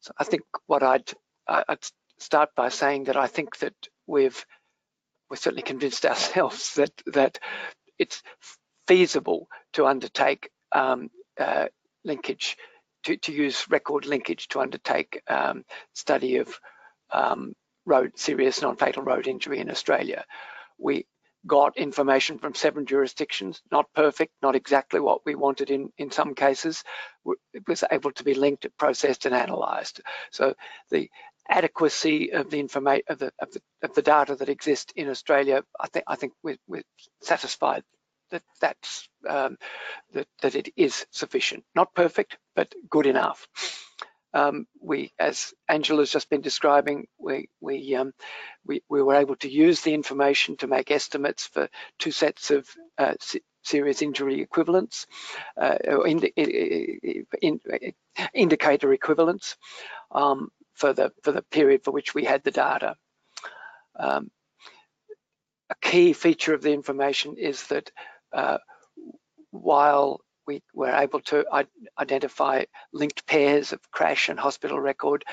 So I think what I'd, I'd start by saying that I think that we've we're certainly convinced ourselves that that it's feasible to undertake um, uh, linkage, to, to use record linkage to undertake um, study of um, road serious non-fatal road injury in Australia. We got information from seven jurisdictions, not perfect, not exactly what we wanted in, in some cases. It was able to be linked, processed and analysed. So the adequacy of the information of the, of the, of the data that exists in Australia, I think I think we're, we're satisfied that that's um, that that it is sufficient. Not perfect, but good enough. Um, we, as Angela's just been describing, we we, um, we we were able to use the information to make estimates for two sets of uh, serious injury equivalents, uh, or in, in, indicator equivalents um, for the for the period for which we had the data. Um, a key feature of the information is that uh, while we were able to identify linked pairs of crash and hospital record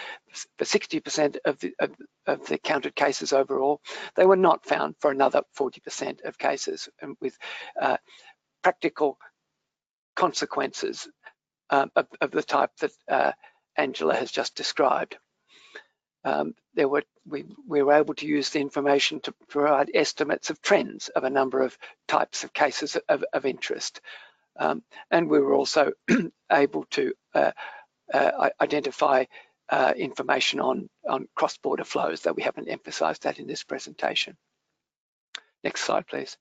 for 60% of the, of, of, the counted cases overall. They were not found for another 40% of cases and with uh, practical consequences um, of, of, the type that uh, Angela has just described. Um, there were we, we were able to use the information to provide estimates of trends of a number of types of cases of, of interest. Um, and we were also able to uh, uh, identify uh, information on, on cross-border flows, though we haven't emphasized that in this presentation. Next slide, please.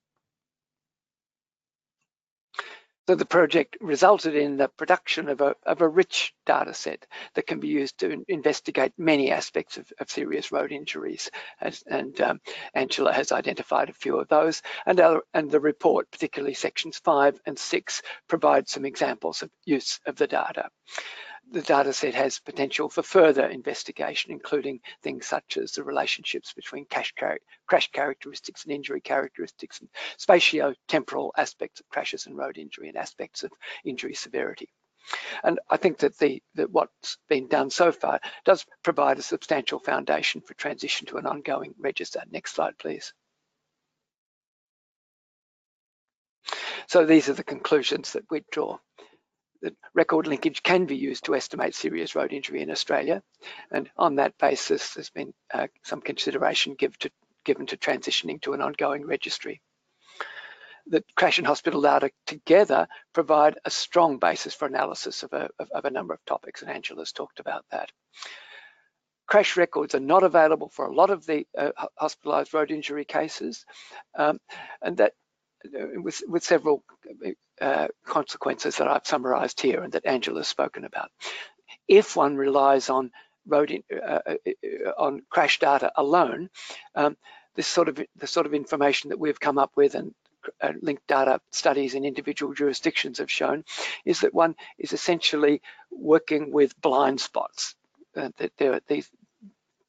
So the project resulted in the production of a, of a rich data set that can be used to investigate many aspects of, of serious road injuries. And um, Angela has identified a few of those. And, our, and the report, particularly sections five and six, provide some examples of use of the data the data set has potential for further investigation, including things such as the relationships between crash, characteristics and injury characteristics and spatio-temporal aspects of crashes and road injury and aspects of injury severity. And I think that, the, that what's been done so far does provide a substantial foundation for transition to an ongoing register. Next slide, please. So these are the conclusions that we draw that record linkage can be used to estimate serious road injury in Australia. And on that basis, there's been uh, some consideration give to, given to transitioning to an ongoing registry. The crash and hospital data together provide a strong basis for analysis of a, of, of a number of topics, and Angela's talked about that. Crash records are not available for a lot of the uh, hospitalised road injury cases, um, and that with, with several uh, consequences that I've summarized here and that Angela's spoken about. If one relies on road in, uh, uh, uh, on crash data alone, um, this sort of the sort of information that we've come up with and uh, linked data studies in individual jurisdictions have shown is that one is essentially working with blind spots. Uh, that there are these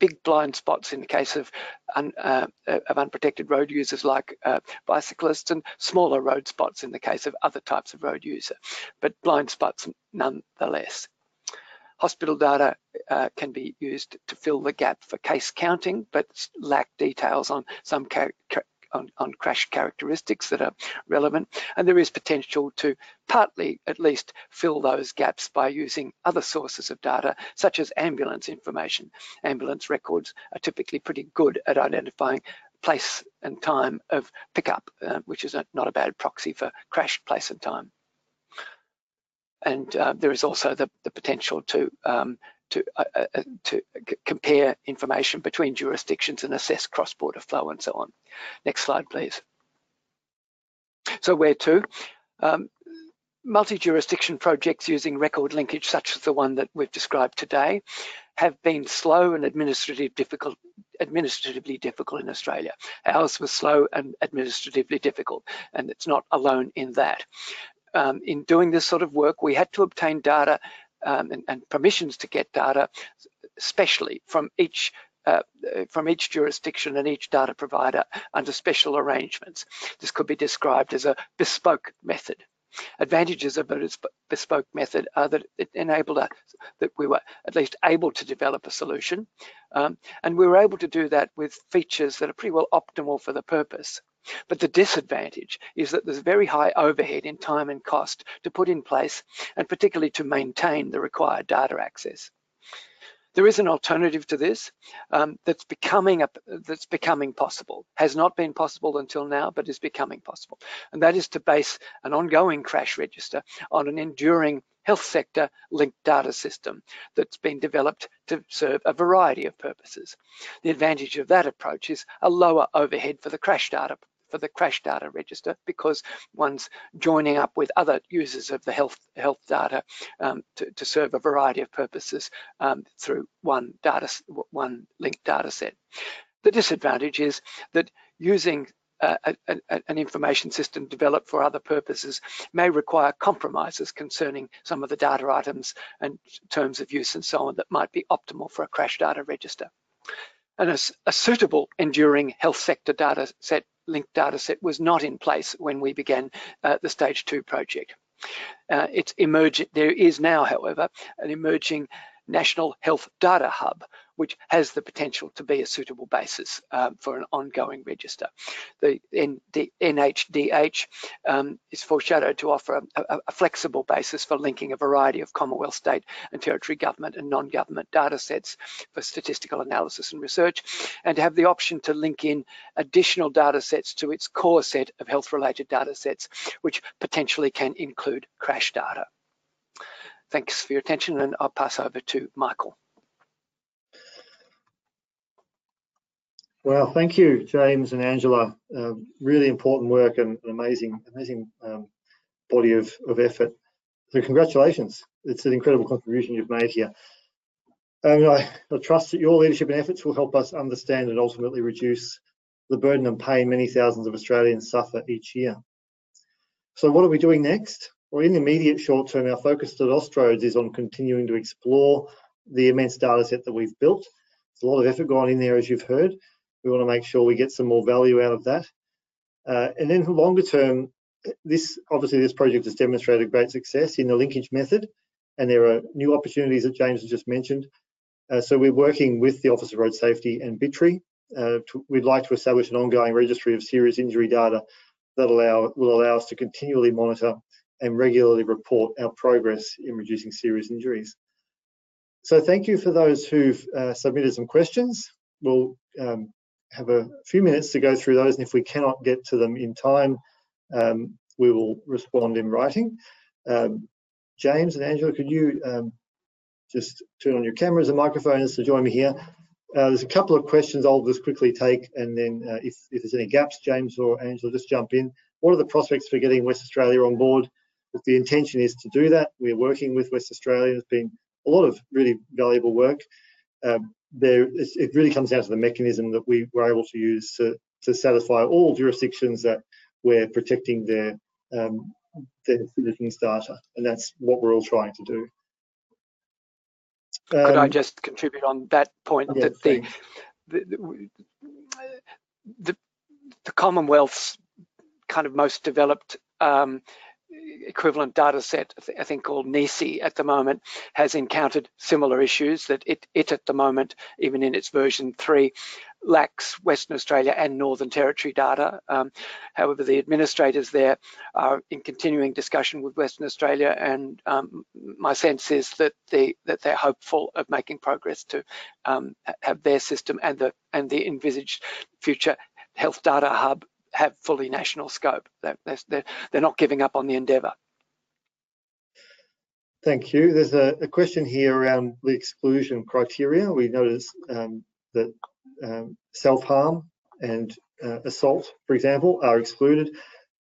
big blind spots in the case of, un, uh, of unprotected road users like uh, bicyclists and smaller road spots in the case of other types of road user, but blind spots nonetheless. Hospital data uh, can be used to fill the gap for case counting, but lack details on some on, on crash characteristics that are relevant. And there is potential to partly at least fill those gaps by using other sources of data, such as ambulance information. Ambulance records are typically pretty good at identifying place and time of pickup, uh, which is a, not a bad proxy for crash place and time. And uh, there is also the, the potential to um, to, uh, uh, uh to compare information between jurisdictions and assess cross-border flow and so on. Next slide, please. So where to? Um, multi-jurisdiction projects using record linkage, such as the one that we've described today, have been slow and administrative difficult, administratively difficult in Australia. Ours was slow and administratively difficult, and it's not alone in that. Um, in doing this sort of work, we had to obtain data um, and, and, permissions to get data, especially from each uh, from each jurisdiction and each data provider under special arrangements. This could be described as a bespoke method. Advantages of a bespoke method are that it enabled us that we were at least able to develop a solution, um, and we were able to do that with features that are pretty well optimal for the purpose. But the disadvantage is that there's very high overhead in time and cost to put in place, and particularly to maintain the required data access. There is an alternative to this um, that's becoming a, that's becoming possible. Has not been possible until now, but is becoming possible, and that is to base an ongoing crash register on an enduring health sector linked data system that's been developed to serve a variety of purposes. The advantage of that approach is a lower overhead for the crash data for the crash data register because one's joining up with other users of the health health data um, to, to, serve a variety of purposes um, through one data one linked data set. The disadvantage is that using uh, a, a, an information system developed for other purposes may require compromises concerning some of the data items and terms of use and so on that might be optimal for a crash data register. And a, a suitable enduring health sector data set linked data set was not in place when we began uh, the stage two project. Uh, it's emerging, there is now, however, an emerging National Health Data Hub, which has the potential to be a suitable basis um, for an ongoing register. The NHDH um, is foreshadowed to offer a, a, flexible basis for linking a variety of Commonwealth, state and territory government and non-government data sets for statistical analysis and research, and to have the option to link in additional data sets to its core set of health-related data sets, which potentially can include crash data. Thanks for your attention and I'll pass over to Michael. Well, thank you, James and Angela. Uh, really important work and an amazing, amazing um, body of, of effort. So congratulations. It's an incredible contribution you've made here. I, I trust that your leadership and efforts will help us understand and ultimately reduce the burden and pain many thousands of Australians suffer each year. So what are we doing next? Well, in the immediate short term, our focus at Austroads is on continuing to explore the immense data set that we've built. There's a lot of effort gone in there, as you've heard. We want to make sure we get some more value out of that. Uh, and then for longer term, this obviously this project has demonstrated great success in the linkage method, and there are new opportunities that James has just mentioned. Uh, so we're working with the Office of Road Safety and BITRE. Uh, we'd like to establish an ongoing registry of serious injury data that allow will allow us to continually monitor and regularly report our progress in reducing serious injuries. So thank you for those who've uh, submitted some questions. We'll um, have a few minutes to go through those and if we cannot get to them in time, um, we will respond in writing. Um, James and Angela, could you um, just turn on your cameras and microphones to join me here? Uh, there's a couple of questions I'll just quickly take and then uh, if, if, there's any gaps, James or Angela, just jump in. What are the prospects for getting West Australia on board but the intention is to do that. We're working with West Australia. There's been a lot of really valuable work. Um, there, it really comes down to the mechanism that we were able to use to, to satisfy all jurisdictions that we're protecting their um, their citizens' data, and that's what we're all trying to do. Um, Could I um, just contribute on that point yeah, that the the, the, the Commonwealth's kind of most developed um, equivalent data set, I think called NIHSI at the moment, has encountered similar issues that it, it at the moment, even in its version three, lacks Western Australia and Northern Territory data. Um, however, the administrators there are in continuing discussion with Western Australia, and um, my sense is that they that they're hopeful of making progress to um, have their system and the and the envisaged future health data hub have fully national scope. They're, not giving up on the endeavour. Thank you. There's a, a, question here around the exclusion criteria. We notice um, that um, self-harm and uh, assault, for example, are excluded.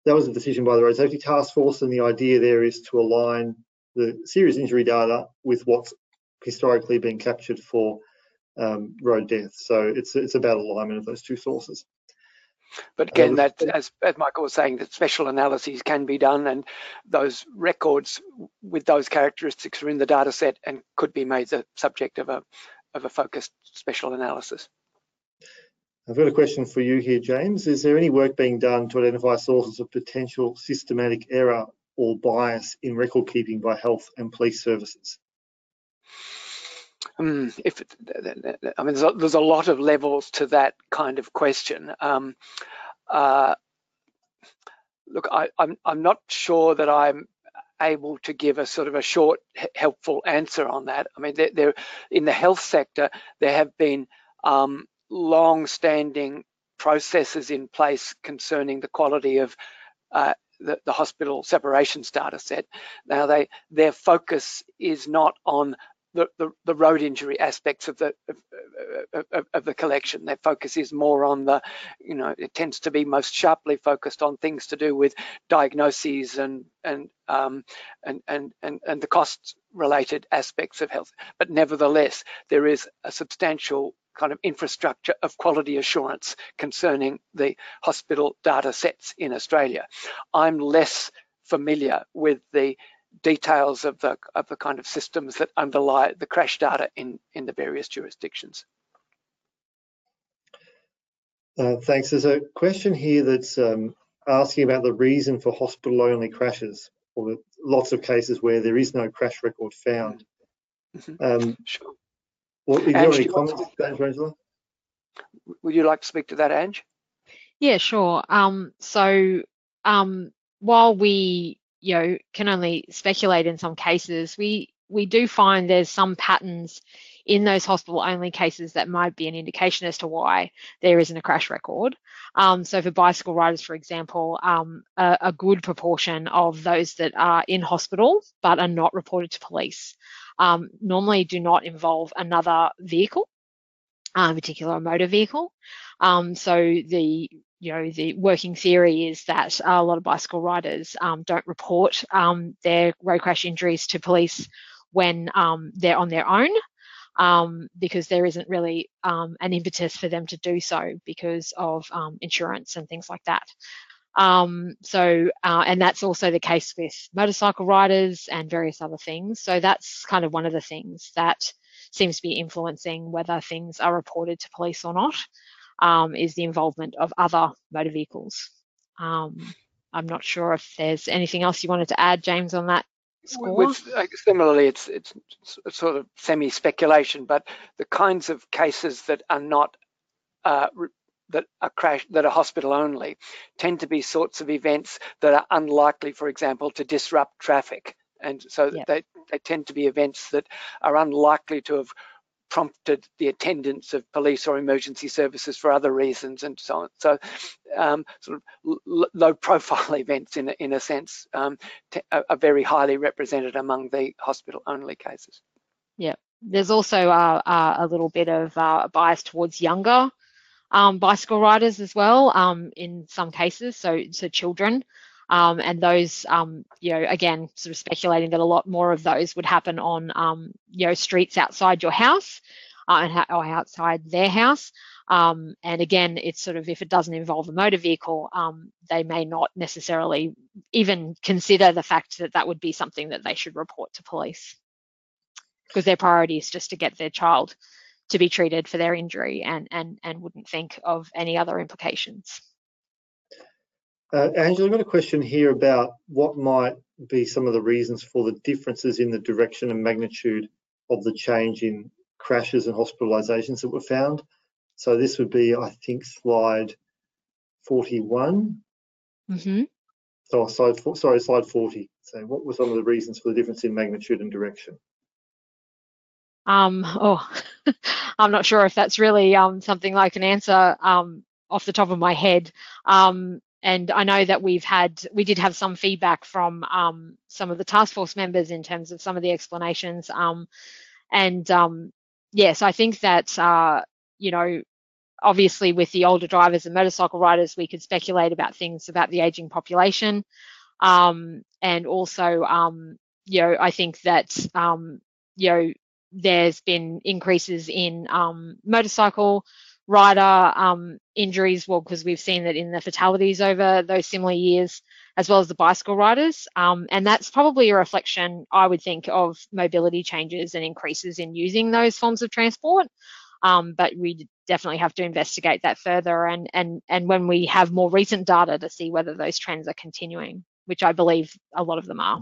that was a decision by the Road Safety Task Force, and the idea there is to align the serious injury data with what's historically been captured for um, road deaths. So it's it's about alignment of those two sources. But again, that as, as Michael was saying, that special analyses can be done, and those records with those characteristics are in the data set and could be made the subject of a of a focused special analysis. I've got a question for you here, James. Is there any work being done to identify sources of potential systematic error or bias in record keeping by health and police services? Um, if I mean, there's a, there's a, lot of levels to that kind of question. Um, uh, look, I, I'm I'm not sure that I'm able to give a sort of a short, helpful answer on that. I mean, there, there in the health sector, there have been um, long-standing processes in place concerning the quality of uh, the, the, hospital separations data set. Now, they their focus is not on the, the, road injury aspects of the of, of, of, the collection. Their focus is more on the, you know, it tends to be most sharply focused on things to do with diagnoses and and um, and and and and the cost related aspects of health. But nevertheless, there is a substantial kind of infrastructure of quality assurance concerning the hospital data sets in Australia. I'm less familiar with the details of the of the kind of systems that underlie the crash data in in the various jurisdictions. Uh, thanks. There's a question here that's um, asking about the reason for hospital-only crashes, or lots of cases where there is no crash record found. Mm -hmm. um, sure. Well, you Ange, any comments, James Angela? Would you like to speak to that, Ange? Yeah, sure. Um, so um, while we you know can only speculate in some cases we we do find there's some patterns in those hospital only cases that might be an indication as to why there isn't a crash record. Um, so for bicycle riders, for example, um, a, a, good proportion of those that are in hospital but are not reported to police um, normally do not involve another vehicle, uh, particular a motor vehicle. Um, so the you know, the working theory is that a lot of bicycle riders um, don't report um, their road crash injuries to police when um, they're on their own um, because there isn't really um, an impetus for them to do so because of um, insurance and things like that. so, uh, and that's also the case with motorcycle riders and various other things. So that's kind of one of the things that seems to be influencing whether things are reported to police or not um, is the involvement of other motor vehicles. Um, I'm not sure if there's anything else you wanted to add, James, on that score. With, uh, similarly, it's, it's sort of semi-speculation, but the kinds of cases that are not uh, that are crash that are hospital only tend to be sorts of events that are unlikely, for example, to disrupt traffic. And so yep. they, they tend to be events that are unlikely to have prompted the attendance of police or emergency services for other reasons and so on. So um, sort of low profile events in, in a sense um, are very highly represented among the hospital only cases. Yeah, there's also uh, uh, a little bit of uh, bias towards younger um, bicycle riders as well um, in some cases, so, so children. Um, and those, um, you know, again, sort of speculating that a lot more of those would happen on, um, you know, streets outside your house uh, or outside their house. Um, and again, it's sort of if it doesn't involve a motor vehicle, um, they may not necessarily even consider the fact that that would be something that they should report to police because their priority is just to get their child to be treated for their injury and and and wouldn't think of any other implications. Uh, Angela, I've got a question here about what might be some of the reasons for the differences in the direction and magnitude of the change in crashes and hospitalizations that were found. So this would be, I think, slide 41. Mm-hmm. So slide, sorry, slide 40. So what were some of the reasons for the difference in magnitude and direction? Um, oh, I'm not sure if that's really um, something I can answer um, off the top of my head. Um, and I know that we've had, we did have some feedback from um, some of the task force members in terms of some of the explanations. Um, and um, yes, I think that, uh, you know, obviously with the older drivers and motorcycle riders, we could speculate about things about the aging population. Um, and also, um, you know, I think that, um, you know, there's been increases in motorcycle rider um, injuries, well, because we've seen that in the fatalities over those similar years, as well as the bicycle riders. Um, and that's probably a reflection, I would think, of mobility changes and increases in using those forms of transport. Um, but we definitely have to investigate that further and, and, and when we have more recent data to see whether those trends are continuing, which I believe a lot of them are.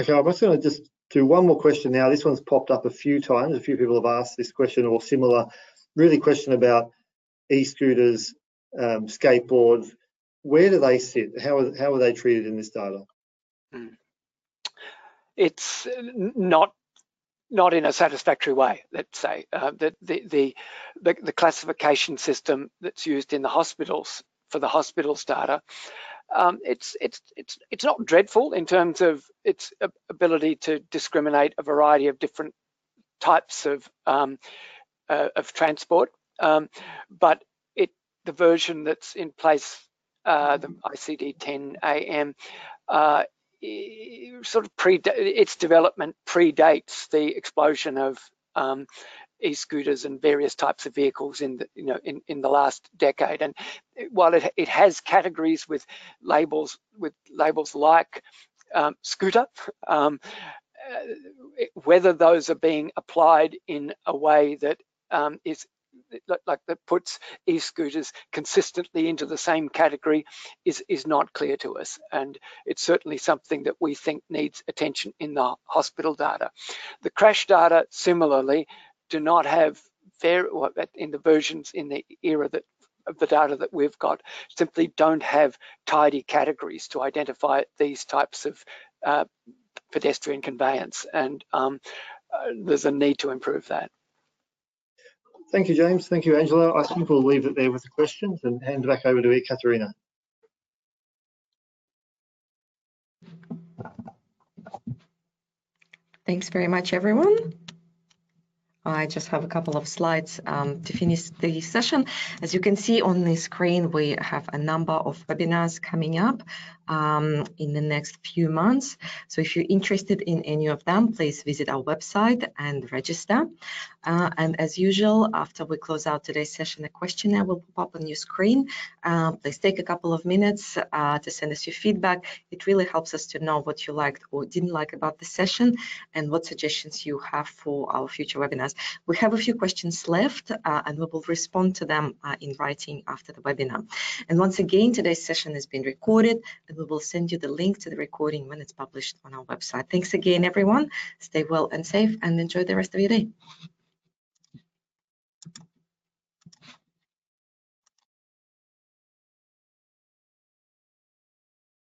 Okay, I'm just going to just do one more question now. This one's popped up a few times. A few people have asked this question or similar, really question about e-scooters, um, skateboards. Where do they sit? How are, how are they treated in this data? Hmm. It's not not in a satisfactory way, let's say. Uh, the, the, the, the, classification system that's used in the hospitals for the hospitals data, um, it's, it's, it's, it's not dreadful in terms of its ability to discriminate a variety of different types of, um, uh, of transport. Um, but it, the version that's in place, uh, the ICD-10 AM, uh, sort of pre its development predates the explosion of um, e-scooters and various types of vehicles in the you know in, in the last decade and while it, it has categories with labels with labels like um, scooter um, uh, whether those are being applied in a way that um, is like that puts e-scooters consistently into the same category is is not clear to us. And it's certainly something that we think needs attention in the hospital data. The crash data similarly do not have very in the versions in the era that of the data that we've got simply don't have tidy categories to identify these types of uh, pedestrian conveyance. And um, uh, there's a need to improve that. Thank you, James. Thank you, Angela. I think we'll leave it there with the questions and hand back over to Ekaterina. Thanks very much, everyone. I just have a couple of slides um, to finish the session. As you can see on the screen, we have a number of webinars coming up um, in the next few months. So if you're interested in any of them, please visit our website and register. Uh, and as usual, after we close out today's session, a questionnaire will pop up on your screen. Uh, please take a couple of minutes uh, to send us your feedback. It really helps us to know what you liked or didn't like about the session and what suggestions you have for our future webinars. We have a few questions left uh, and we will respond to them uh, in writing after the webinar. And once again, today's session has been recorded and we will send you the link to the recording when it's published on our website. Thanks again, everyone. Stay well and safe and enjoy the rest of your day.